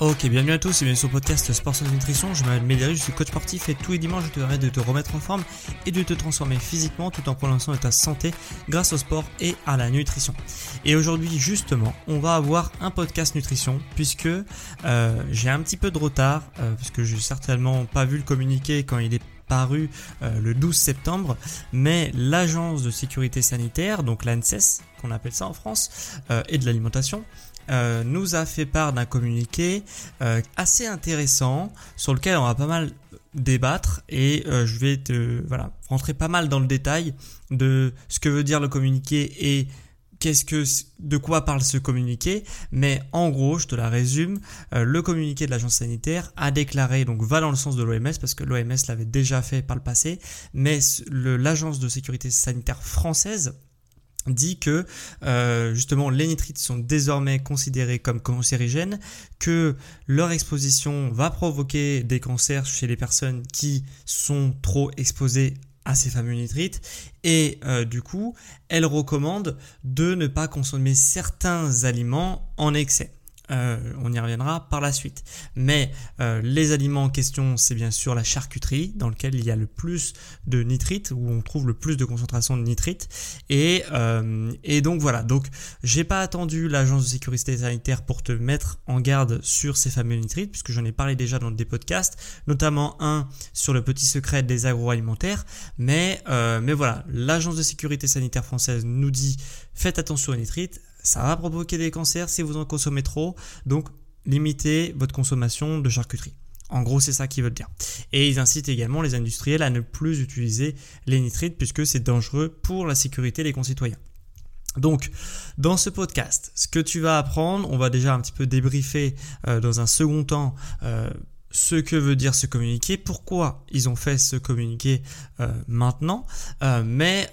Ok, bienvenue à tous et bienvenue sur le podcast Sport sans Nutrition. Je m'appelle Médéric, je suis coach sportif et tous les dimanches je te permets de te remettre en forme et de te transformer physiquement tout en prononçant de ta santé grâce au sport et à la nutrition. Et aujourd'hui justement, on va avoir un podcast nutrition puisque euh, j'ai un petit peu de retard euh, parce que j'ai certainement pas vu le communiqué quand il est paru euh, le 12 septembre, mais l'agence de sécurité sanitaire, donc l'ANSES qu'on appelle ça en France, et de l'alimentation, euh, nous a fait part d'un communiqué euh, assez intéressant sur lequel on va pas mal débattre et euh, je vais te voilà rentrer pas mal dans le détail de ce que veut dire le communiqué et qu'est-ce que de quoi parle ce communiqué. Mais en gros je te la résume le communiqué de l'agence sanitaire a déclaré donc va dans le sens de l'OMS parce que l'OMS l'avait déjà fait par le passé mais l'agence de sécurité sanitaire française dit que euh, justement les nitrites sont désormais considérés comme cancérigènes, que leur exposition va provoquer des cancers chez les personnes qui sont trop exposées à ces fameux nitrites et euh, du coup elle recommande de ne pas consommer certains aliments en excès. Euh, on y reviendra par la suite. Mais euh, les aliments en question, c'est bien sûr la charcuterie, dans lequel il y a le plus de nitrites, où on trouve le plus de concentration de nitrites. Et, euh, et donc voilà, donc j'ai pas attendu l'agence de sécurité sanitaire pour te mettre en garde sur ces fameux nitrites, puisque j'en ai parlé déjà dans des podcasts, notamment un sur le petit secret des agroalimentaires. Mais voilà, l'agence de sécurité sanitaire française nous dit faites attention aux nitrites ça va provoquer des cancers si vous en consommez trop. Donc, limitez votre consommation de charcuterie. En gros, c'est ça qu'ils veulent dire. Et ils incitent également les industriels à ne plus utiliser les nitrites puisque c'est dangereux pour la sécurité des concitoyens. Donc, dans ce podcast, ce que tu vas apprendre, on va déjà un petit peu débriefer euh, dans un second temps euh, ce que veut dire ce communiqué, pourquoi ils ont fait ce communiqué euh, maintenant, mais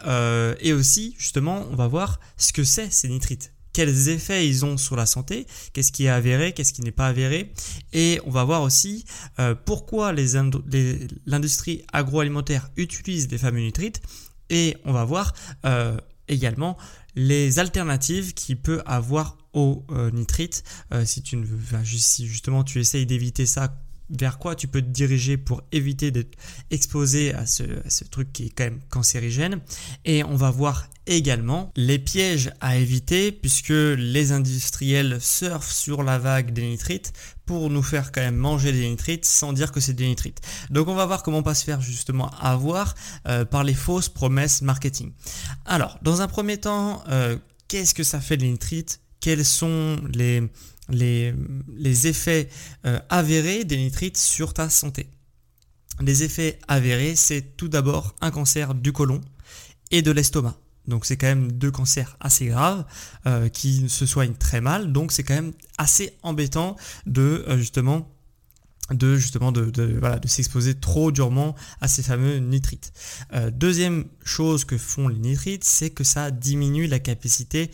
et aussi justement, on va voir ce que c'est ces nitrites quels effets ils ont sur la santé, qu'est-ce qui est avéré, qu'est-ce qui n'est pas avéré, et on va voir aussi euh, pourquoi l'industrie agroalimentaire utilise des fameux nitrites, et on va voir euh, également les alternatives qu'il peut avoir aux euh, nitrites. Si tu ne si justement tu essayes d'éviter ça vers quoi tu peux te diriger pour éviter d'être exposé à ce, truc qui est quand même cancérigène. Et on va voir également les pièges à éviter puisque les industriels surfent sur la vague des nitrites pour nous faire quand même manger des nitrites sans dire que c'est des nitrites. Donc on va voir comment pas se faire justement avoir euh, par les fausses promesses marketing. Alors, dans un premier temps, euh, qu'est-ce que ça fait les nitrites? Quels sont les, les, les effets euh, avérés des nitrites sur ta santé? Les effets avérés, c'est tout d'abord un cancer du côlon et de l'estomac. Donc c'est quand même deux cancers assez graves euh, qui se soignent très mal. Donc c'est quand même assez embêtant de euh, justement de s'exposer trop durement à ces fameux nitrites. deuxième chose que font les nitrites, c'est que ça diminue la capacité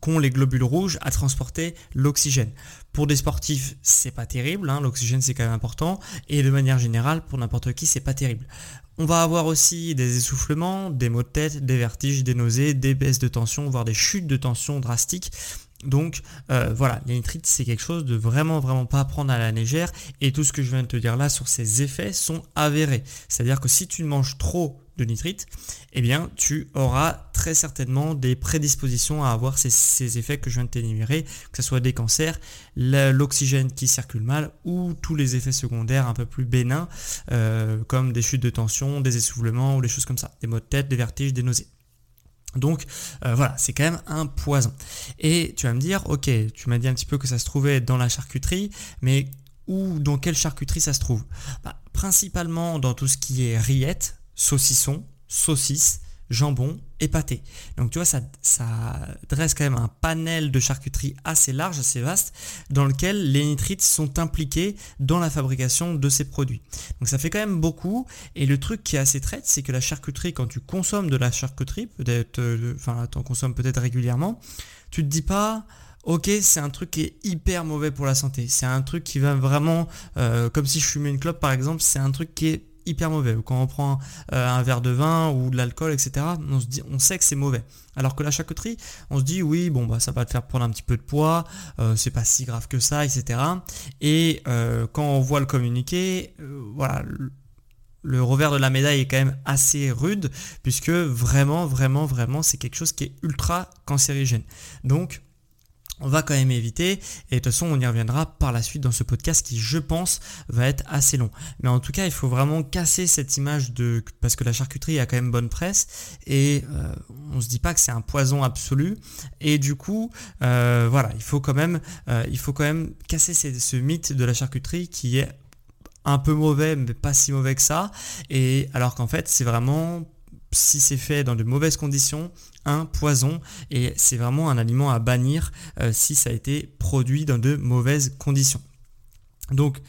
qu'ont les globules rouges à transporter l'oxygène. Pour des sportifs, c'est pas terrible, hein, l'oxygène c'est quand même important, et de manière générale, pour n'importe qui, c'est pas terrible. On va avoir aussi des essoufflements, des maux de tête, des vertiges, des nausées, des baisses de tension, voire des chutes de tension drastiques. Donc euh, voilà, les nitrites c'est quelque chose de vraiment vraiment pas à prendre à la légère et tout ce que je viens de te dire là sur ces effets sont avérés. C'est-à-dire que si tu manges trop de nitrites, eh bien tu auras très certainement des prédispositions à avoir ces, effets que je viens de t'énumérer, que ce soit des cancers, l'oxygène qui circule mal ou tous les effets secondaires un peu plus bénins euh, comme des chutes de tension, des essoufflements ou des choses comme ça, des maux de tête, des vertiges, des nausées. Donc euh, voilà, c'est quand même un poison. Et tu vas me dire, ok, tu m'as dit un petit peu que ça se trouvait dans la charcuterie, mais où, dans quelle charcuterie ça se trouve? Bah, Principalement dans tout ce qui est rillettes, saucisson, saucisses, jambon et pâté. Donc tu vois, ça, ça, dresse quand même un panel de charcuterie assez large, assez vaste, dans lequel les nitrites sont impliqués dans la fabrication de ces produits. Donc ça fait quand même beaucoup. Et le truc qui est assez traite, c'est que la charcuterie, quand tu consommes de la charcuterie, peut-être, euh, enfin, tu en consommes peut-être régulièrement, tu te dis pas, ok, c'est un truc qui est hyper mauvais pour la santé. C'est un truc qui va vraiment, euh, comme si je fumais une clope par exemple, c'est un truc qui est hyper mauvais. Quand on prend euh, un verre de vin ou de l'alcool, etc., on, se dit, on sait que c'est mauvais. Alors que la charcuterie, on se dit oui, bon bah ça va te faire prendre un petit peu de poids, euh, c'est pas si grave que ça, etc. Et euh, quand on voit le communiqué, voilà, le revers de la médaille est quand même assez rude puisque vraiment, vraiment, vraiment, c'est quelque chose qui est ultra cancérigène. Donc on va quand même éviter. Et de toute façon, on y reviendra par la suite dans ce podcast qui, je pense, va être assez long. Mais en tout cas, il faut vraiment casser cette image de... Parce que la charcuterie a quand même bonne presse. Et euh, on se dit pas que c'est un poison absolu. Et du coup, euh, voilà, il faut quand même, euh, il faut quand même casser ce mythe de la charcuterie qui est un peu mauvais, mais pas si mauvais que ça. Et alors qu'en fait, c'est vraiment si c'est fait dans de mauvaises conditions, un poison et c'est vraiment un aliment à bannir euh, si ça a été produit dans de mauvaises conditions. Donc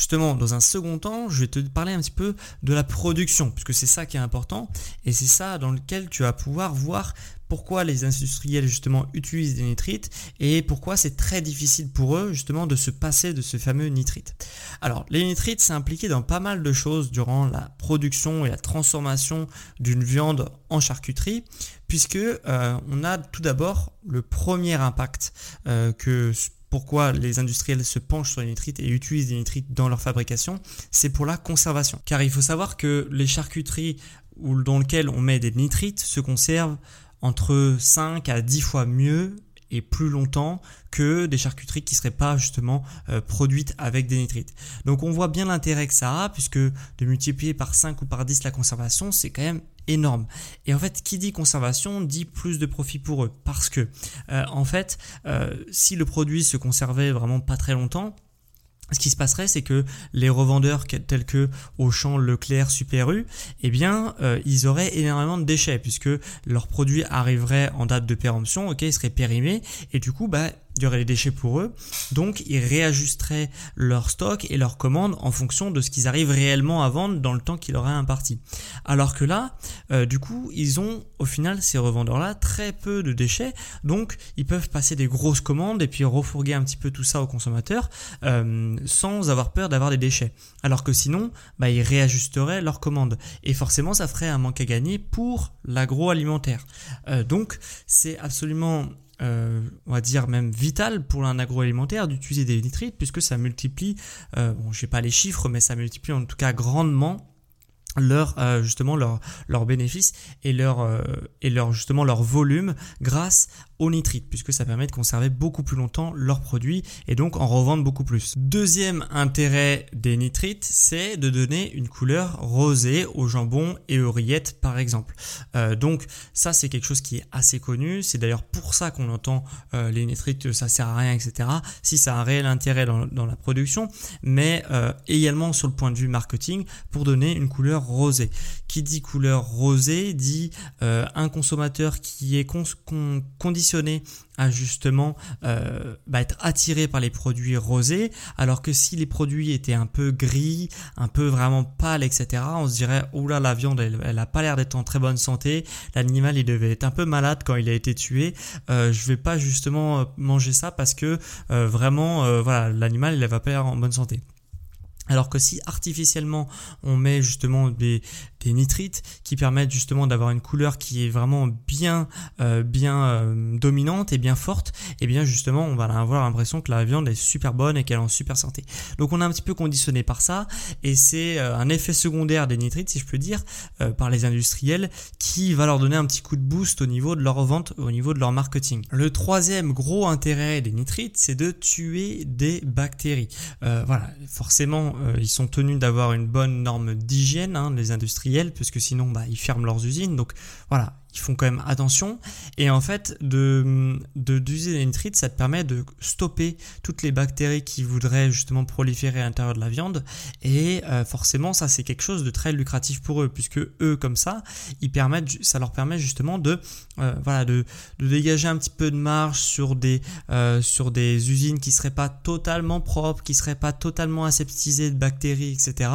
Justement, dans un second temps, je vais te parler un petit peu de la production, puisque c'est ça qui est important, et c'est ça dans lequel tu vas pouvoir voir pourquoi les industriels justement utilisent des nitrites et pourquoi c'est très difficile pour eux justement de se passer de ce fameux nitrite. Alors les nitrites c'est impliqué dans pas mal de choses durant la production et la transformation d'une viande en charcuterie puisque euh, on a tout d'abord le premier impact euh, que pourquoi les industriels se penchent sur les nitrites et utilisent des nitrites dans leur fabrication, c'est pour la conservation. Car il faut savoir que les charcuteries dans lesquelles on met des nitrites se conservent entre 5 à 10 fois mieux et plus longtemps que des charcuteries qui seraient pas justement euh, produites avec des nitrites. Donc on voit bien l'intérêt que ça a puisque de multiplier par 5 ou par 10 la conservation, c'est quand même énorme. Et en fait, qui dit conservation dit plus de profit pour eux parce que euh, en fait, euh, si le produit se conservait vraiment pas très longtemps, ce qui se passerait, c'est que les revendeurs tels que Auchan, Leclerc, Super eh bien, euh, ils auraient énormément de déchets puisque leurs produits arriveraient en date de péremption, ok, ils seraient périmés et du coup, bah, les déchets pour eux. Donc, ils réajusteraient leur stock et leurs commandes en fonction de ce qu'ils arrivent réellement à vendre dans le temps qu'il aurait imparti. Alors que là, euh, du coup, ils ont au final, ces revendeurs-là, très peu de déchets. Donc, ils peuvent passer des grosses commandes et puis refourguer un petit peu tout ça aux consommateurs euh, sans avoir peur d'avoir des déchets. Alors que sinon, bah, ils réajusteraient leurs commandes. Et forcément, ça ferait un manque à gagner pour l'agroalimentaire. Euh, donc, c'est absolument euh, on va dire même vital pour un agroalimentaire d'utiliser des nitrites puisque ça multiplie, euh, bon je sais pas les chiffres mais ça multiplie en tout cas grandement leur euh, justement leur leur bénéfice et leur et leur justement leur volume grâce au nitrite puisque ça permet de conserver beaucoup plus longtemps leurs produits et donc en revendre beaucoup plus. Deuxième intérêt des nitrites, c'est de donner une couleur rosée au jambon et aux rillettes par exemple. Euh, donc ça c'est quelque chose qui est assez connu, c'est d'ailleurs pour ça qu'on entend les nitrites ça sert à rien etc. Si ça a un réel intérêt dans, la production, mais également sur le point de vue marketing pour donner une couleur rosé. Qui dit couleur rosée dit euh, un consommateur qui est conditionné à justement euh, bah, être attiré par les produits rosés, alors que si les produits étaient un peu gris, un peu vraiment pâles, etc., on se dirait là la viande elle, a pas l'air d'être en très bonne santé, l'animal il devait être un peu malade quand il a été tué, euh, je vais pas justement manger ça parce que euh, vraiment voilà l'animal il va pas l'air en bonne santé. Alors que si artificiellement on met justement des, des nitrites qui permettent justement d'avoir une couleur qui est vraiment bien, euh, bien euh, dominante et bien forte, et eh bien justement on va avoir l'impression que la viande est super bonne et qu'elle est en super santé. Donc on est un petit peu conditionné par ça, et c'est euh, un effet secondaire des nitrites, si je peux dire, par les industriels, qui va leur donner un petit coup de boost au niveau de leur vente, au niveau de leur marketing. Le troisième gros intérêt des nitrites, c'est de tuer des bactéries. voilà, forcément, ils sont tenus d'avoir une bonne norme d'hygiène, hein, les industriels, puisque sinon bah, ils ferment leurs usines. Donc voilà, ils font quand même attention. Et en fait, de d'user les nitrites, ça te permet de stopper toutes les bactéries qui voudraient justement proliférer à l'intérieur de la viande. Et euh, forcément, ça c'est quelque chose de très lucratif pour eux, puisque eux comme ça, ils permettent, ça leur permet justement de euh, voilà de, de, dégager un petit peu de marge sur des euh, sur des usines qui seraient pas totalement propres, qui seraient pas totalement aseptisées de bactéries, etc.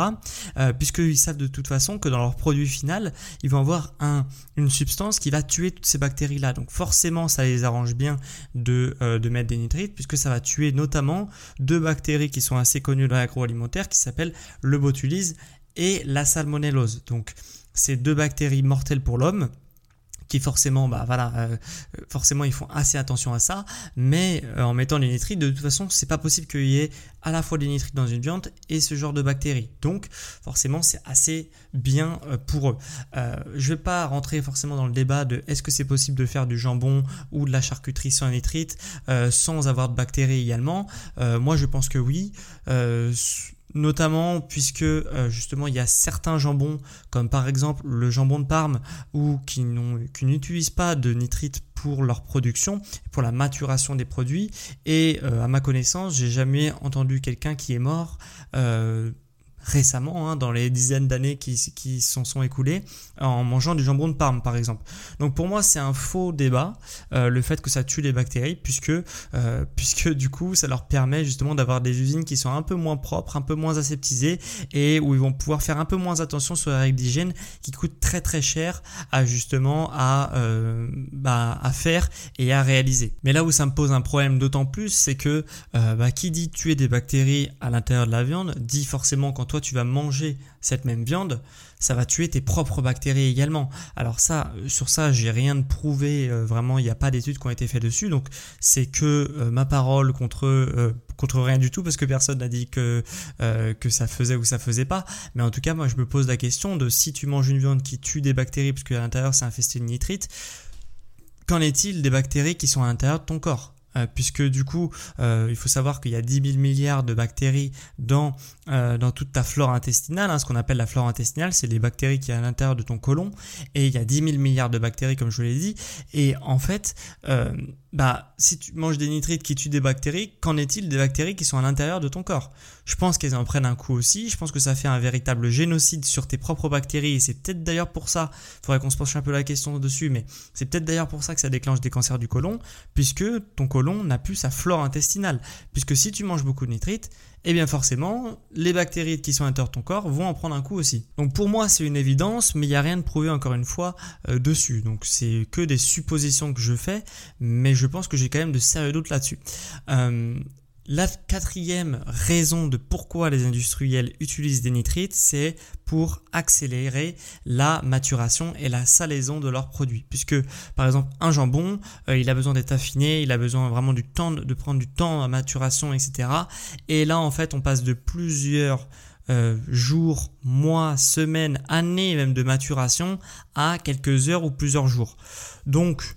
puisqu'ils savent de toute façon que dans leur produit final, ils vont avoir un une substance qui va tuer toutes ces bactéries-là. Donc forcément, ça les arrange bien de, euh, de mettre des nitrites, puisque ça va tuer notamment deux bactéries qui sont assez connues dans l'agroalimentaire, qui s'appellent le botulisme et la salmonellose. Donc ces deux bactéries mortelles pour l'homme qui forcément, bah voilà, euh, forcément ils font assez attention à ça, mais euh, en mettant les nitrites, de toute façon, c'est pas possible qu'il y ait à la fois des nitrites dans une viande et ce genre de bactéries. Donc, forcément, c'est assez bien euh, pour eux. je vais pas rentrer forcément dans le débat de est-ce que c'est possible de faire du jambon ou de la charcuterie sans nitrites sans avoir de bactéries également. moi, je pense que oui notamment puisque euh, justement il y a certains jambons comme par exemple le jambon de Parme ou qui n'utilisent pas de nitrite pour leur production, pour la maturation des produits. Et euh, à ma connaissance j'ai jamais entendu quelqu'un qui est mort euh, récemment, hein, dans les dizaines d'années qui, qui s'en sont écoulées, en mangeant du jambon de Parme par exemple. Donc pour moi c'est un faux débat, euh, le fait que ça tue les bactéries, puisque, euh, puisque du coup ça leur permet justement d'avoir des usines qui sont un peu moins propres, un peu moins aseptisées, et où ils vont pouvoir faire un peu moins attention sur les règles d'hygiène qui coûtent très très cher à justement à, euh, bah, à faire et à réaliser. Mais là où ça me pose un problème d'autant plus, c'est que bah, qui dit tuer des bactéries à l'intérieur de la viande, dit forcément quand tu vas manger cette même viande, ça va tuer tes propres bactéries également. Alors ça, euh, sur ça, j'ai rien de prouvé, euh, vraiment, il n'y a pas d'études qui ont été faites dessus, donc c'est que euh, ma parole contre, contre rien du tout, parce que personne n'a dit que, que ça faisait ou ça faisait pas. Mais en tout cas, moi, je me pose la question de si tu manges une viande qui tue des bactéries, puisque à l'intérieur c'est infesté de nitrite, qu'en est-il des bactéries qui sont à l'intérieur de ton corps? Puisque du coup, il faut savoir qu'il y a 10 000 milliards de bactéries dans, euh, dans toute ta flore intestinale. Hein, ce qu'on appelle la flore intestinale, c'est les bactéries qui sont à l'intérieur de ton côlon. Et il y a 10 000 milliards de bactéries, comme je vous l'ai dit. Et en fait, bah, si tu manges des nitrites qui tuent des bactéries, qu'en est-il des bactéries qui sont à l'intérieur de ton corps? Je pense qu'elles en prennent un coup aussi. Je pense que ça fait un véritable génocide sur tes propres bactéries. Et c'est peut-être d'ailleurs pour ça, faudrait qu'on se penche un peu la question dessus, mais c'est peut-être d'ailleurs pour ça que ça déclenche des cancers du côlon, puisque ton côlon n'a plus sa flore intestinale. Puisque si tu manges beaucoup de nitrites, eh bien forcément, les bactéries qui sont à l'intérieur de ton corps vont en prendre un coup aussi. Donc pour moi, c'est une évidence, mais il n'y a rien de prouvé encore une fois euh, dessus. Donc c'est que des suppositions que je fais, mais je pense que j'ai quand même de sérieux doutes là-dessus. Euh, la quatrième raison de pourquoi les industriels utilisent des nitrites, c'est pour accélérer la maturation et la salaison de leurs produits. Puisque, par exemple, un jambon, euh, il a besoin d'être affiné, il a besoin vraiment du temps, de prendre du temps à maturation, etc. Et là, en fait, on passe de plusieurs euh, jours, mois, semaines, années même de maturation à quelques heures ou plusieurs jours. Donc,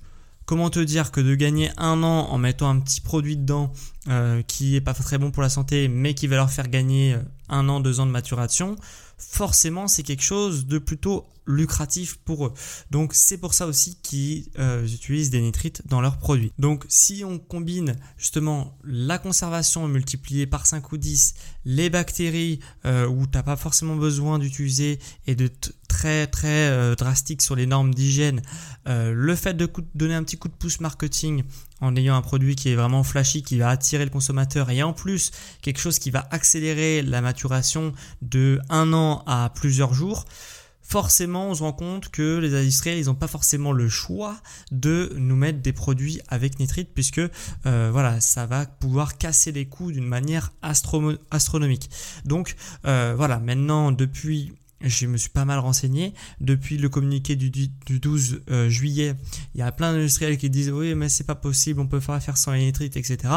Comment te dire que de gagner un an en mettant un petit produit dedans euh, qui est pas très bon pour la santé, mais qui va leur faire gagner euh, un an, deux ans de maturation, forcément c'est quelque chose de plutôt lucratif pour eux. Donc c'est pour ça aussi qu'ils euh, utilisent des nitrites dans leurs produits. Donc si on combine justement la conservation multipliée par 5 ou 10, les bactéries où tu n'as pas forcément besoin d'utiliser et de très très euh, drastique sur les normes d'hygiène, le fait de donner un petit coup de pouce marketing en ayant un produit qui est vraiment flashy, qui va attirer le consommateur et en plus quelque chose qui va accélérer la maturation de un an à plusieurs jours, forcément on se rend compte que les industriels ils n'ont pas forcément le choix de nous mettre des produits avec nitrite puisque euh, voilà ça va pouvoir casser les coûts d'une manière astronomique. Donc euh, voilà maintenant depuis je me suis pas mal renseigné. Depuis le communiqué du, 12 euh, juillet, il y a plein d'industriels qui disent oui mais c'est pas possible, on peut pas faire sans nitrite, etc.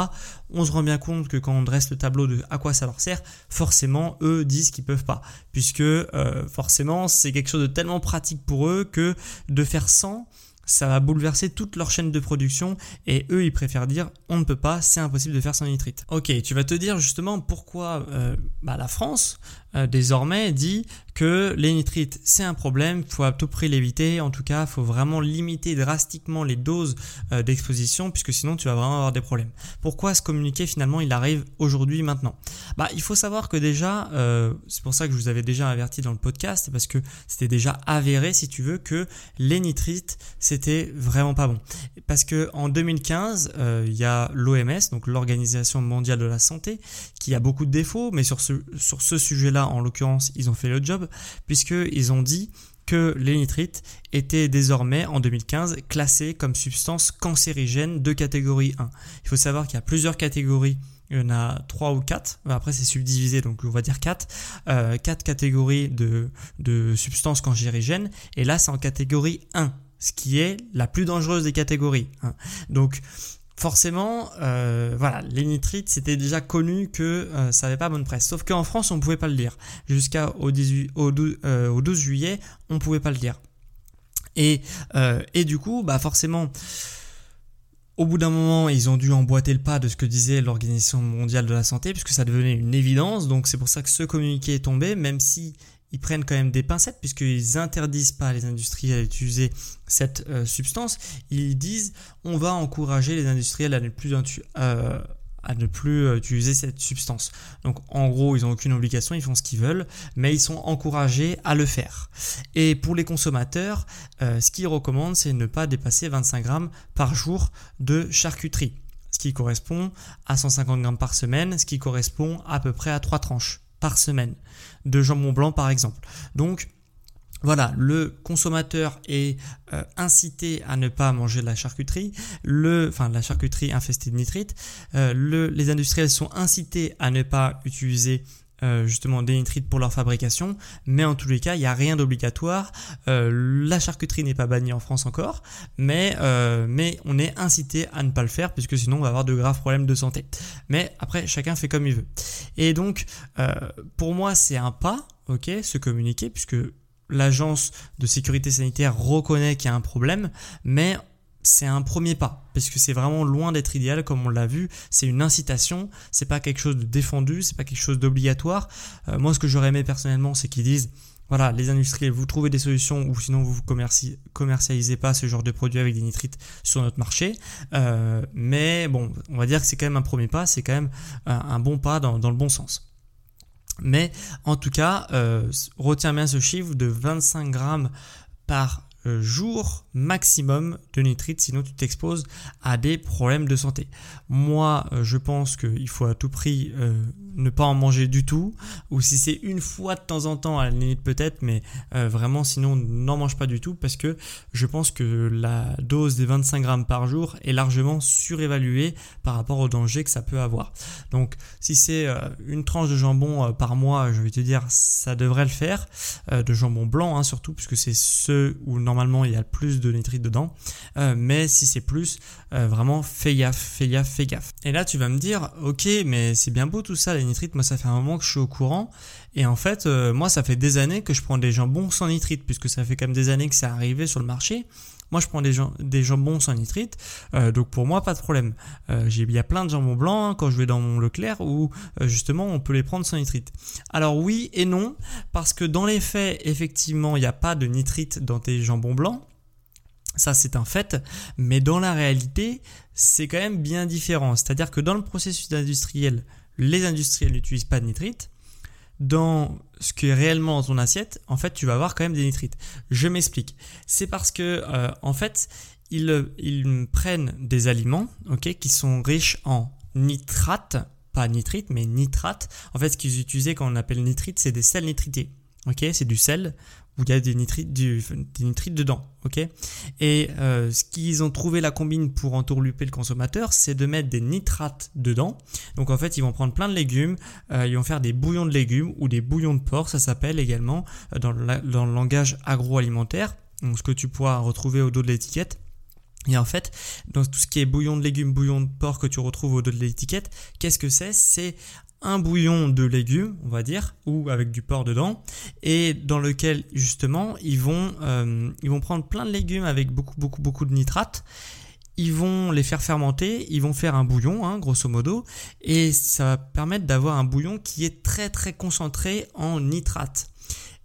On se rend bien compte que quand on dresse le tableau de à quoi ça leur sert, forcément eux disent qu'ils peuvent pas, puisque euh, forcément c'est quelque chose de tellement pratique pour eux que de faire sans ça va bouleverser toute leur chaîne de production et eux ils préfèrent dire on ne peut pas, c'est impossible de faire sans nitrite. Ok, tu vas te dire justement pourquoi euh, bah, la France euh, désormais dit que les nitrites c'est un problème, faut à tout prix l'éviter, en tout cas faut vraiment limiter drastiquement les doses euh, d'exposition puisque sinon tu vas vraiment avoir des problèmes. Pourquoi ce communiqué finalement il arrive aujourd'hui maintenant? Bah il faut savoir que déjà, euh, c'est pour ça que je vous avais déjà averti dans le podcast, parce que c'était déjà avéré si tu veux que les nitrites c'était vraiment pas bon. Parce que en 2015 il y a l'OMS, donc l'Organisation mondiale de la santé, qui a beaucoup de défauts, mais sur ce, sur ce sujet-là en l'occurrence, ils ont fait le job, puisqu'ils ont dit que les nitrites étaient désormais en 2015 classés comme substances cancérigènes de catégorie 1. Il faut savoir qu'il y a plusieurs catégories il y en a 3 ou 4, après c'est subdivisé donc on va dire 4, euh, 4 catégories de, de substances cancérigènes, et là c'est en catégorie 1, ce qui est la plus dangereuse des catégories. Donc forcément, euh, voilà, les nitrites, c'était déjà connu que euh, ça n'avait pas bonne presse. Sauf qu'en France, on ne pouvait pas le dire. Jusqu'au au 12, euh, au 12 juillet, on ne pouvait pas le dire. Et, et du coup, bah forcément, au bout d'un moment, ils ont dû emboîter le pas de ce que disait l'Organisation mondiale de la santé, puisque ça devenait une évidence. Donc c'est pour ça que ce communiqué est tombé, même si ils prennent quand même des pincettes puisqu'ils interdisent pas les industriels d'utiliser cette euh, substance. Ils disent on va encourager les industriels à ne plus, euh, à ne plus euh, utiliser cette substance. Donc en gros, ils n'ont aucune obligation, ils font ce qu'ils veulent, mais ils sont encouragés à le faire. Et pour les consommateurs, ce qu'ils recommandent, c'est ne pas dépasser 25 grammes par jour de charcuterie, ce qui correspond à 150 grammes par semaine, ce qui correspond à peu près à 3 tranches par semaine de jambon blanc par exemple. Donc voilà, le consommateur est euh, incité à ne pas manger de la charcuterie, le, enfin la charcuterie infestée de nitrite. Euh, le, les industriels sont incités à ne pas utiliser euh, justement des nitrites pour leur fabrication, mais en tous les cas, il n'y a rien d'obligatoire. la charcuterie n'est pas bannie en France encore, mais, mais on est incité à ne pas le faire, puisque sinon on va avoir de graves problèmes de santé. Mais après, chacun fait comme il veut. Et donc, pour moi, c'est un pas, ok, ce communiqué, puisque l'agence de sécurité sanitaire reconnaît qu'il y a un problème, mais c'est un premier pas parce que c'est vraiment loin d'être idéal comme on l'a vu. C'est une incitation c'est pas quelque chose de défendu c'est pas quelque chose d'obligatoire. Euh, moi ce que j'aurais aimé personnellement c'est qu'ils disent voilà les industriels vous trouvez des solutions ou sinon vous ne commercialisez pas ce genre de produits avec des nitrites sur notre marché. Euh, mais bon on va dire que c'est quand même un premier pas c'est quand même un, bon pas dans le bon sens. Mais en tout cas, euh, retiens bien ce chiffre de 25 grammes par euh, jour maximum de nitrite, sinon tu t'exposes à des problèmes de santé. Moi, euh, je pense qu'il faut à tout prix ne pas en manger du tout, ou si c'est une fois de temps en temps, à la limite peut-être, mais euh, vraiment sinon n'en mange pas du tout parce que je pense que la dose des 25 grammes par jour est largement surévaluée par rapport au danger que ça peut avoir. Donc si c'est euh, une tranche de jambon euh, par mois, je vais te dire, ça devrait le faire, de jambon blanc hein, surtout, puisque c'est ce où normalement il y a le plus de nitrite dedans, mais si c'est plus, vraiment fais gaffe, fais gaffe, fais gaffe. Et là tu vas me dire, ok, mais c'est bien beau tout ça, nitrites, moi ça fait un moment que je suis au courant. Et en fait, euh, moi ça fait des années que je prends des jambons sans nitrite, puisque ça fait quand même des années que c'est arrivé sur le marché. Moi, je prends des, des jambons sans nitrite, euh, donc pour moi, pas de problème. Euh, il y a plein de jambons blancs hein, quand je vais dans mon Leclerc où justement on peut les prendre sans nitrite. Alors oui et non, parce que dans les faits, effectivement, il n'y a pas de nitrite dans tes jambons blancs. Ça, c'est un fait, mais dans la réalité, c'est quand même bien différent. C'est-à-dire que dans le processus industriel, les industriels n'utilisent pas de nitrite, dans ce qui est réellement dans ton assiette, en fait, tu vas avoir quand même des nitrites. Je m'explique. C'est parce que, euh, en fait, ils, prennent des aliments, qui sont riches en nitrates, pas nitrite, mais nitrates. En fait, ce qu'ils utilisaient quand on appelle nitrite, c'est des sels nitrités. C'est du sel il y a des nitrites, dedans, ok? Et euh, ce qu'ils ont trouvé la combine pour entourlouper le consommateur, c'est de mettre des nitrates dedans. Donc en fait, ils vont prendre plein de légumes, euh, ils vont faire des bouillons de légumes ou des bouillons de porc, ça s'appelle également euh, dans, le, dans le langage agroalimentaire, donc ce que tu pourras retrouver au dos de l'étiquette. Et en fait, dans tout ce qui est bouillon de légumes, bouillon de porc que tu retrouves au dos de l'étiquette, qu'est-ce que c'est? C'est un bouillon de légumes, on va dire, ou avec du porc dedans, et dans lequel justement ils vont, euh, ils vont prendre plein de légumes avec beaucoup, beaucoup, beaucoup de nitrates. Ils vont les faire fermenter, ils vont faire un bouillon, hein, grosso modo, et ça va permettre d'avoir un bouillon qui est très très concentré en nitrates.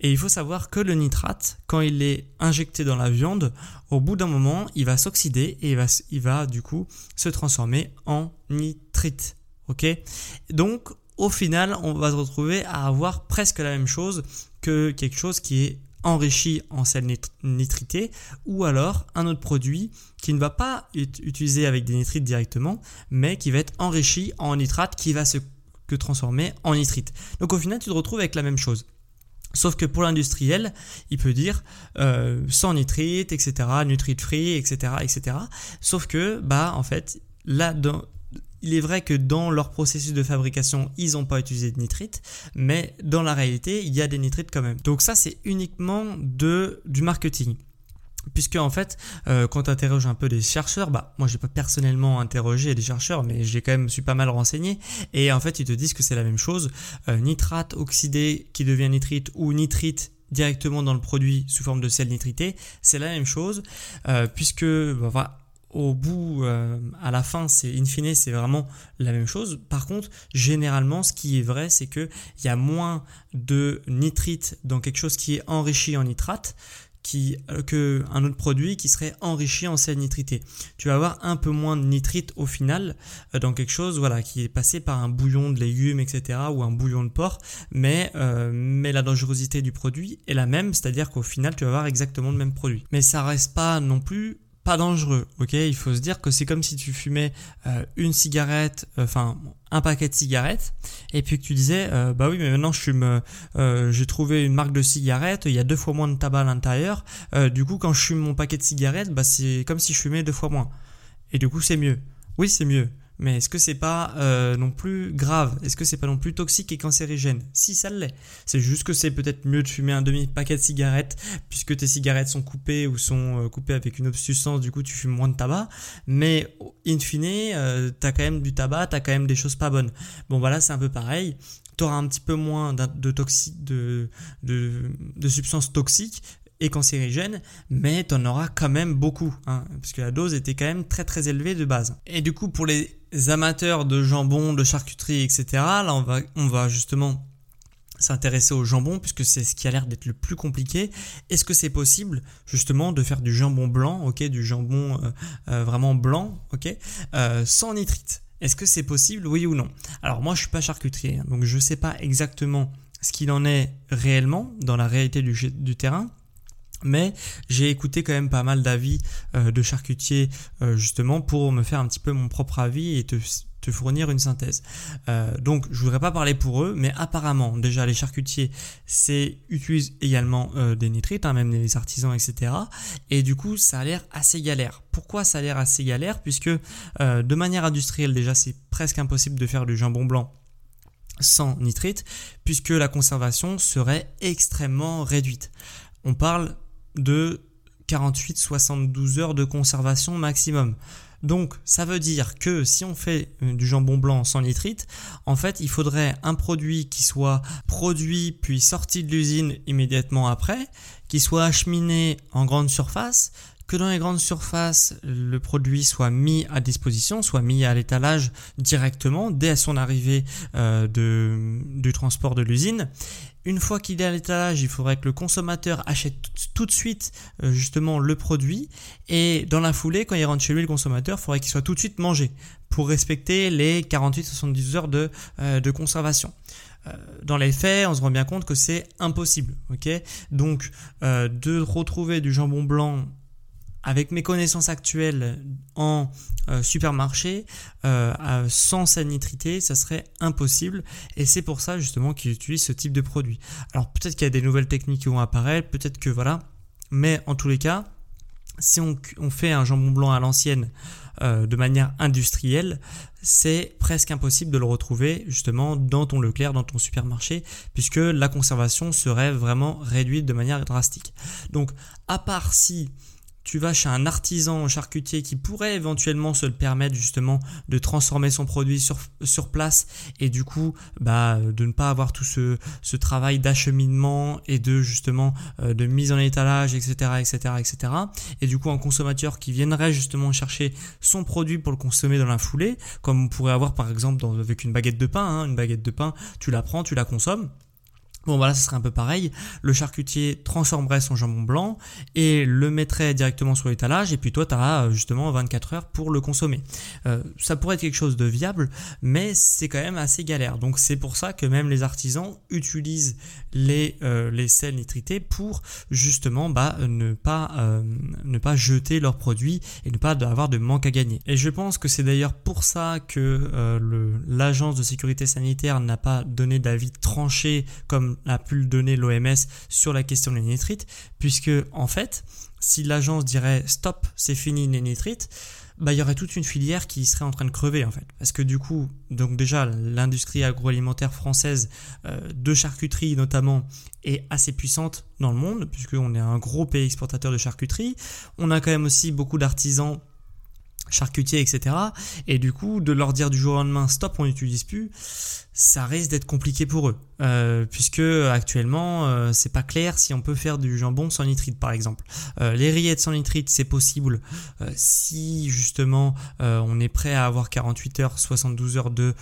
Et il faut savoir que le nitrate, quand il est injecté dans la viande, au bout d'un moment, il va s'oxyder et il va, il va du coup se transformer en nitrite. Ok? Donc, au final, on va se retrouver à avoir presque la même chose que quelque chose qui est enrichi en sel nitrité ou alors un autre produit qui ne va pas être utilisé avec des nitrites directement mais qui va être enrichi en nitrate qui va se transformer en nitrite. Donc au final tu te retrouves avec la même chose. Sauf que pour l'industriel, il peut dire euh, sans nitrite, etc., nitrite free, etc., etc. Sauf que, bah, en fait, là, dans, il est vrai que dans leur processus de fabrication, ils n'ont pas utilisé de nitrite, mais dans la réalité, il y a des nitrites quand même. Donc ça, c'est uniquement de, du marketing. Puisque en fait euh, quand tu interroges un peu des chercheurs bah moi j'ai pas personnellement interrogé des chercheurs mais j'ai quand même suis pas mal renseigné et en fait ils te disent que c'est la même chose. Euh, nitrate oxydé qui devient nitrite ou nitrite directement dans le produit sous forme de sel nitrité c'est la même chose. Euh, puisque bah, au bout, à la fin, c'est in fine, c'est vraiment la même chose. Par contre, généralement, ce qui est vrai, c'est que il y a moins de nitrite dans quelque chose qui est enrichi en nitrate qui, euh, que un autre produit qui serait enrichi en sel nitrité. Tu vas avoir un peu moins de nitrite au final euh, dans quelque chose voilà, qui est passé par un bouillon de légumes, etc. ou un bouillon de porc, mais, euh, mais la dangerosité du produit est la même, c'est-à-dire qu'au final tu vas avoir exactement le même produit. Mais ça reste pas non plus pas dangereux, ok? Il faut se dire que c'est comme si tu fumais euh, une cigarette, euh, enfin un paquet de cigarettes, et puis que tu disais, euh, bah oui, mais maintenant je fume, j'ai trouvé une marque de cigarettes, il y a deux fois moins de tabac à l'intérieur, du coup quand je fume mon paquet de cigarettes, bah c'est comme si je fumais deux fois moins, et du coup c'est mieux. Oui, c'est mieux. Mais est-ce que c'est pas euh, non plus grave? Est-ce que c'est pas non plus toxique et cancérigène? Si ça l'est. C'est juste que c'est peut-être mieux de fumer un demi-paquet de cigarettes puisque tes cigarettes sont coupées ou sont euh, coupées avec une autre substance, du coup tu fumes moins de tabac. Mais in fine, euh, t'as quand même du tabac, t'as quand même des choses pas bonnes. Bon voilà, c'est un peu pareil tu auras un petit peu moins de, de, de, de substances toxiques, et cancérigène, mais tu en auras quand même beaucoup, hein, la dose était quand même très très élevée de base. Et du coup, pour les amateurs de jambon, de charcuterie, etc., là on va, on va justement s'intéresser au jambon puisque c'est ce qui a l'air d'être le plus compliqué. Est-ce que c'est possible justement de faire du jambon blanc, ok, du jambon euh, euh, vraiment blanc, ok, euh, sans nitrite? Est-ce que c'est possible, oui ou non? Alors moi je suis pas charcutier, hein, donc je sais pas exactement ce qu'il en est réellement dans la réalité du terrain. Mais j'ai écouté quand même pas mal d'avis euh, de charcutiers euh, justement pour me faire un petit peu mon propre avis et te, fournir une synthèse. Euh, donc je voudrais pas parler pour eux, mais apparemment déjà les charcutiers utilisent également des nitrites, hein, même les artisans etc. Et du coup ça a l'air assez galère. Pourquoi ça a l'air assez galère? Puisque de manière industrielle déjà c'est presque impossible de faire du jambon blanc sans nitrite, puisque la conservation serait extrêmement réduite. On parle de 48-72 heures de conservation maximum. Donc ça veut dire que si on fait euh, du jambon blanc sans nitrite, en fait il faudrait un produit qui soit produit puis sorti de l'usine immédiatement après, qui soit acheminé en grande surface, que dans les grandes surfaces, le produit soit mis à disposition, soit mis à l'étalage directement dès son arrivée euh, du transport de l'usine. Une fois qu'il est à l'étalage, il faudrait que le consommateur achète tout de suite euh, justement le produit et dans la foulée, quand il rentre chez lui, le consommateur, il faudrait qu'il soit tout de suite mangé pour respecter les 48-72 heures de, euh, de conservation dans les faits, on se rend bien compte que c'est impossible. Donc, de retrouver du jambon blanc avec mes connaissances actuelles en euh, supermarché, euh, sans cette nitrité, ça serait impossible. Et c'est pour ça justement qu'ils utilisent ce type de produit. Alors peut-être qu'il y a des nouvelles techniques qui vont apparaître, peut-être que voilà. Mais en tous les cas, si on, fait un jambon blanc à l'ancienne euh, de manière industrielle, c'est presque impossible de le retrouver justement dans ton Leclerc, dans ton supermarché, puisque la conservation serait vraiment réduite de manière drastique. Donc, à part si tu vas chez un artisan charcutier qui pourrait éventuellement se le permettre justement de transformer son produit sur, sur place et du coup bah, de ne pas avoir tout ce, ce travail d'acheminement et de justement euh, de mise en étalage etc etc etc et du coup un consommateur qui viendrait justement chercher son produit pour le consommer dans la foulée comme on pourrait avoir par exemple avec une baguette de pain hein, une baguette de pain tu la prends tu la consommes Bon voilà, ce serait un peu pareil. Le charcutier transformerait son jambon blanc et le mettrait directement sur l'étalage et puis toi tu auras euh, justement 24 heures pour le consommer. Euh, ça pourrait être quelque chose de viable, mais c'est quand même assez galère. Donc c'est pour ça que même les artisans utilisent les, euh, sels nitrités pour justement bah, ne, pas, ne pas jeter leurs produits et ne pas avoir de manque à gagner. Et je pense que c'est d'ailleurs pour ça que l'agence de sécurité sanitaire n'a pas donné d'avis tranché comme a pu le donner l'OMS sur la question des nitrites, puisque en fait, si l'agence dirait stop, c'est fini les nitrites, bah, il y aurait toute une filière qui serait en train de crever en fait. Parce que du coup, donc déjà, l'industrie agroalimentaire française euh, de charcuterie notamment est assez puissante dans le monde, puisqu'on est un gros pays exportateur de charcuterie. On a quand même aussi beaucoup d'artisans charcutiers, etc. Et du coup, de leur dire du jour au lendemain, stop, on n'utilise plus, ça risque d'être compliqué pour eux. Euh, puisque actuellement euh, c'est pas clair si on peut faire du jambon sans nitrite par exemple. Euh, les rillettes sans nitrite c'est possible si justement on est prêt à avoir 48 heures, 72 heures de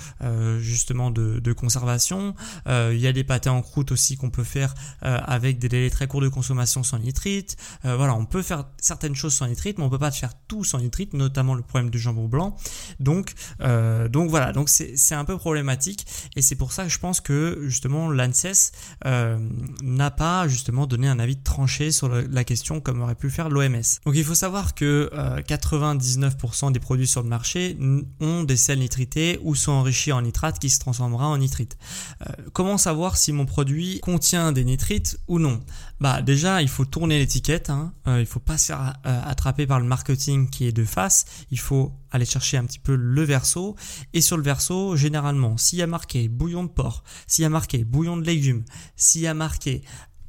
justement de, de conservation. Il y a des pâtés en croûte aussi qu'on peut faire avec des délais très courts de consommation sans nitrite. voilà, on peut faire certaines choses sans nitrite, mais on peut pas faire tout sans nitrite, notamment le problème du jambon blanc. Donc donc voilà, donc c'est un peu problématique et c'est pour ça que je pense que justement l'ANSES euh, n'a pas justement donné un avis tranché sur la question comme aurait pu faire l'OMS. Donc il faut savoir que 99% euh, des produits sur le marché ont des sels nitrités ou sont enrichis en nitrate qui se transformera en nitrite. Euh, comment savoir si mon produit contient des nitrites ou non? Bah déjà il faut tourner l'étiquette, hein. il faut pas se faire attraper par le marketing qui est de face, il faut aller chercher un petit peu le verso et sur le verso généralement s'il y a marqué bouillon de porc, s'il y a marqué bouillon de légumes, s'il y a marqué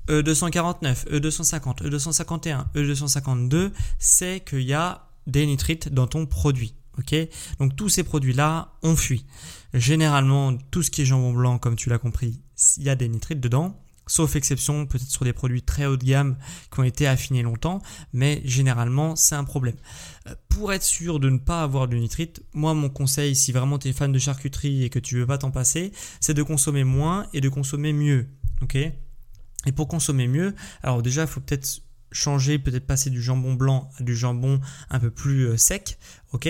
E249, E250, E251, E252, c'est qu'il y a des nitrites dans ton produit. Ok? Donc tous ces produits-là, on fuit. Généralement, tout ce qui est jambon blanc, comme tu l'as compris, il y a des nitrites dedans sauf exception peut-être sur des produits très haut de gamme qui ont été affinés longtemps, mais généralement c'est un problème. Euh, pour être sûr de ne pas avoir de nitrite, moi mon conseil si vraiment tu es fan de charcuterie et que tu veux pas t'en passer, c'est de consommer moins et de consommer mieux. OK? Et pour consommer mieux, alors déjà il faut peut-être changer, peut-être passer du jambon blanc à du jambon un peu plus euh, sec, ok?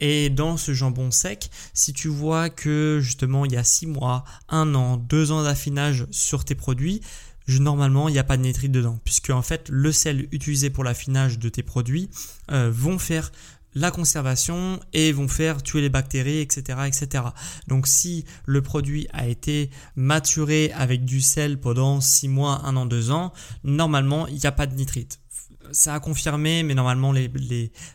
Et dans ce jambon sec, si tu vois que justement il y a 6 mois, 1 an, 2 ans d'affinage sur tes produits, normalement il n'y a pas de nitrite dedans, puisque en fait le sel utilisé pour l'affinage de tes produits euh, vont faire la conservation et vont faire tuer les bactéries, etc., etc. Donc si le produit a été maturé avec du sel pendant 6 mois, 1 an, 2 ans, normalement il n'y a pas de nitrite ça a confirmé, mais normalement les,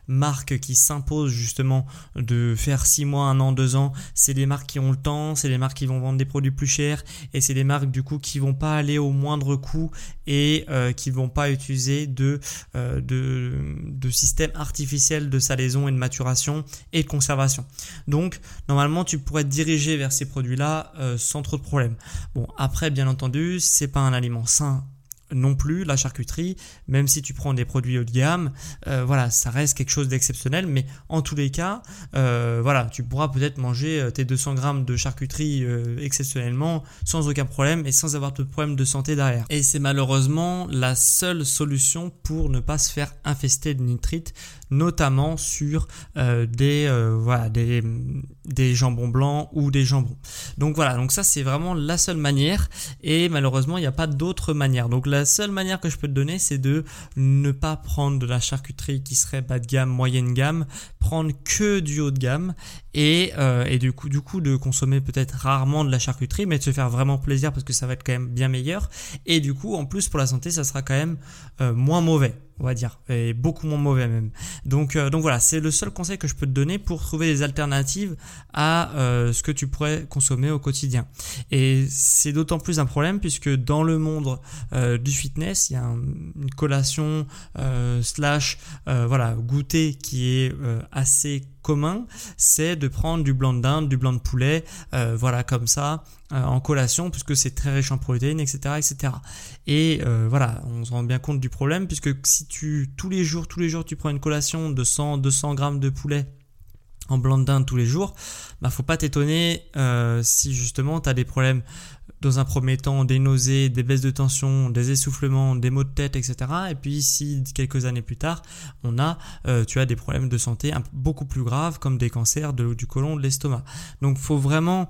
marques qui s'imposent justement de faire 6 mois, 1 an, 2 ans, c'est des marques qui ont le temps, c'est des marques qui vont vendre des produits plus chers et c'est des marques du coup qui vont pas aller au moindre coût et euh, qui vont pas utiliser de, euh, de, de système artificiel de salaison et de maturation et de conservation. Donc normalement tu pourrais te diriger vers ces produits-là euh, sans trop de problèmes. Bon après bien entendu c'est pas un aliment sain non plus la charcuterie, même si tu prends des produits haut de gamme, euh, voilà, ça reste quelque chose d'exceptionnel, mais en tous les cas, euh, voilà, tu pourras peut-être manger euh, tes 200 grammes de charcuterie exceptionnellement sans aucun problème et sans avoir de problème de santé derrière. Et c'est malheureusement la seule solution pour ne pas se faire infester de nitrite notamment sur des jambons blancs ou des jambons. Donc voilà, donc ça c'est vraiment la seule manière et malheureusement il n'y a pas d'autre manière. Donc seule manière que je peux te donner c'est de ne pas prendre de la charcuterie qui serait bas de gamme, moyenne gamme, prendre que du haut de gamme et, euh, et du coup du coup de consommer peut-être rarement de la charcuterie mais de se faire vraiment plaisir parce que ça va être quand même bien meilleur. Et du coup en plus pour la santé ça sera quand même euh, moins mauvais on va dire, et beaucoup moins mauvais même. Donc, euh, donc voilà, c'est le seul conseil que je peux te donner pour trouver des alternatives à euh, ce que tu pourrais consommer au quotidien. Et c'est d'autant plus un problème puisque dans le monde euh, du fitness, il y a une collation slash voilà goûter qui est assez commun, c'est de prendre du blanc de dinde, du blanc de poulet, voilà comme ça, en collation puisque c'est très riche en protéines, etc., etc. Et euh, voilà, on se rend bien compte du problème puisque si tu tous les jours, tous les jours, tu prends une collation de 100, 200 grammes de poulet en blanc de dinde tous les jours, bah faut pas t'étonner euh, si justement tu as des problèmes dans un premier temps, des nausées, des baisses de tension, des essoufflements, des maux de tête, etc. Et puis si quelques années plus tard, on a, tu as des problèmes de santé beaucoup plus graves comme des cancers du côlon, de l'estomac. Donc faut vraiment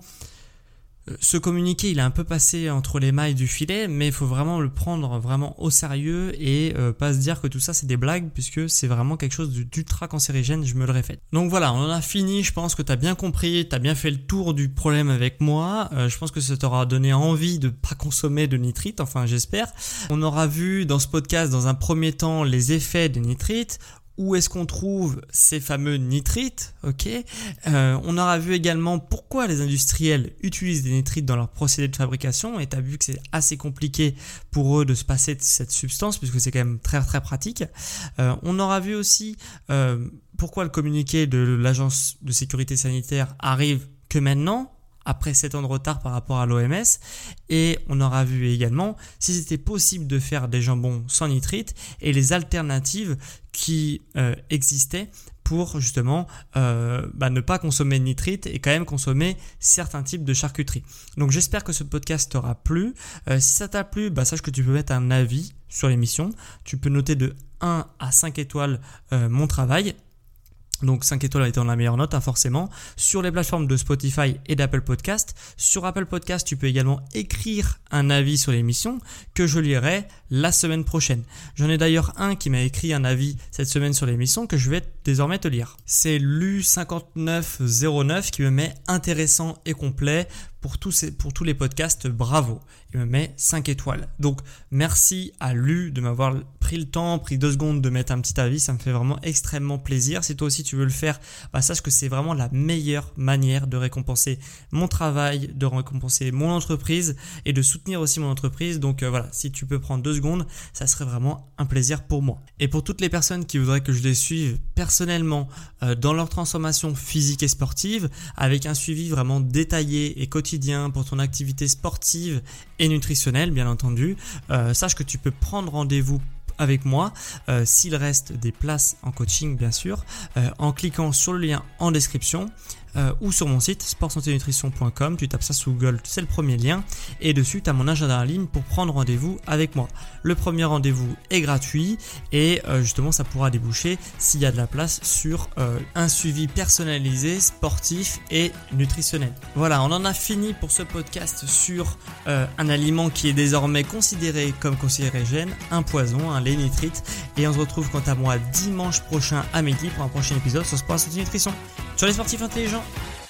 ce communiqué, il est un peu passé entre les mailles du filet, mais il faut vraiment le prendre vraiment au sérieux et euh, pas se dire que tout ça c'est des blagues, puisque c'est vraiment quelque chose d'ultra cancérigène, je me le répète. Donc voilà, on en a fini, je pense que tu as bien compris, tu as bien fait le tour du problème avec moi, euh, je pense que ça t'aura donné envie de pas consommer de nitrite, enfin j'espère. On aura vu dans ce podcast dans un premier temps les effets des nitrites, où est-ce qu'on trouve ces fameux nitrites, ok? Euh, On aura vu également pourquoi les industriels utilisent des nitrites dans leur procédé de fabrication, et tu as vu que c'est assez compliqué pour eux de se passer de cette substance, puisque c'est quand même très très pratique. Euh, on aura vu aussi euh, pourquoi le communiqué de l'agence de sécurité sanitaire arrive que maintenant, après 7 ans de retard par rapport à l'OMS. Et on aura vu également si c'était possible de faire des jambons sans nitrite et les alternatives qui euh, existaient pour justement euh, bah, ne pas consommer de nitrite et quand même consommer certains types de charcuterie. Donc j'espère que ce podcast t'aura plu. Euh, si ça t'a plu, bah, sache que tu peux mettre un avis sur l'émission. Tu peux noter de 1 à 5 étoiles mon travail donc 5 étoiles étant la meilleure note, hein, forcément. Sur les plateformes de Spotify et d'Apple Podcast. Sur Apple Podcast, tu peux également écrire un avis sur l'émission que je lirai la semaine prochaine. J'en ai d'ailleurs un qui m'a écrit un avis cette semaine sur l'émission que je vais désormais te lire. C'est Lu5909 qui me met intéressant et complet pour tous, pour tous les podcasts, bravo. Il me met 5 étoiles. Donc merci à Lu de m'avoir pris le temps, pris deux secondes de mettre un petit avis. Ça me fait vraiment extrêmement plaisir. Si toi aussi tu veux le faire, bah, sache que c'est vraiment la meilleure manière de récompenser mon travail, de récompenser mon entreprise et de soutenir aussi mon entreprise. Donc euh, voilà, si tu peux prendre deux secondes, ça serait vraiment un plaisir pour moi. Et pour toutes les personnes qui voudraient que je les suive personnellement euh, dans leur transformation physique et sportive, avec un suivi vraiment détaillé et quotidien, pour ton activité sportive et nutritionnelle, bien entendu, euh, sache que tu peux prendre rendez-vous avec moi euh, s'il reste des places en coaching bien sûr en cliquant sur le lien en description euh, ou sur mon site sportsanténutrition.com. Tu tapes ça sous Google, c'est le premier lien. Et dessus, tu as mon agenda en ligne pour prendre rendez-vous avec moi. Le premier rendez-vous est gratuit et euh, justement, ça pourra déboucher s'il y a de la place sur euh, un suivi personnalisé, sportif et nutritionnel. Voilà, on en a fini pour ce podcast sur un aliment qui est désormais considéré comme cancérigène, un poison, un lait. Et on se retrouve quant à moi dimanche prochain à midi pour un prochain épisode sur Sport Santé Nutrition. Sur les sportifs intelligents, out.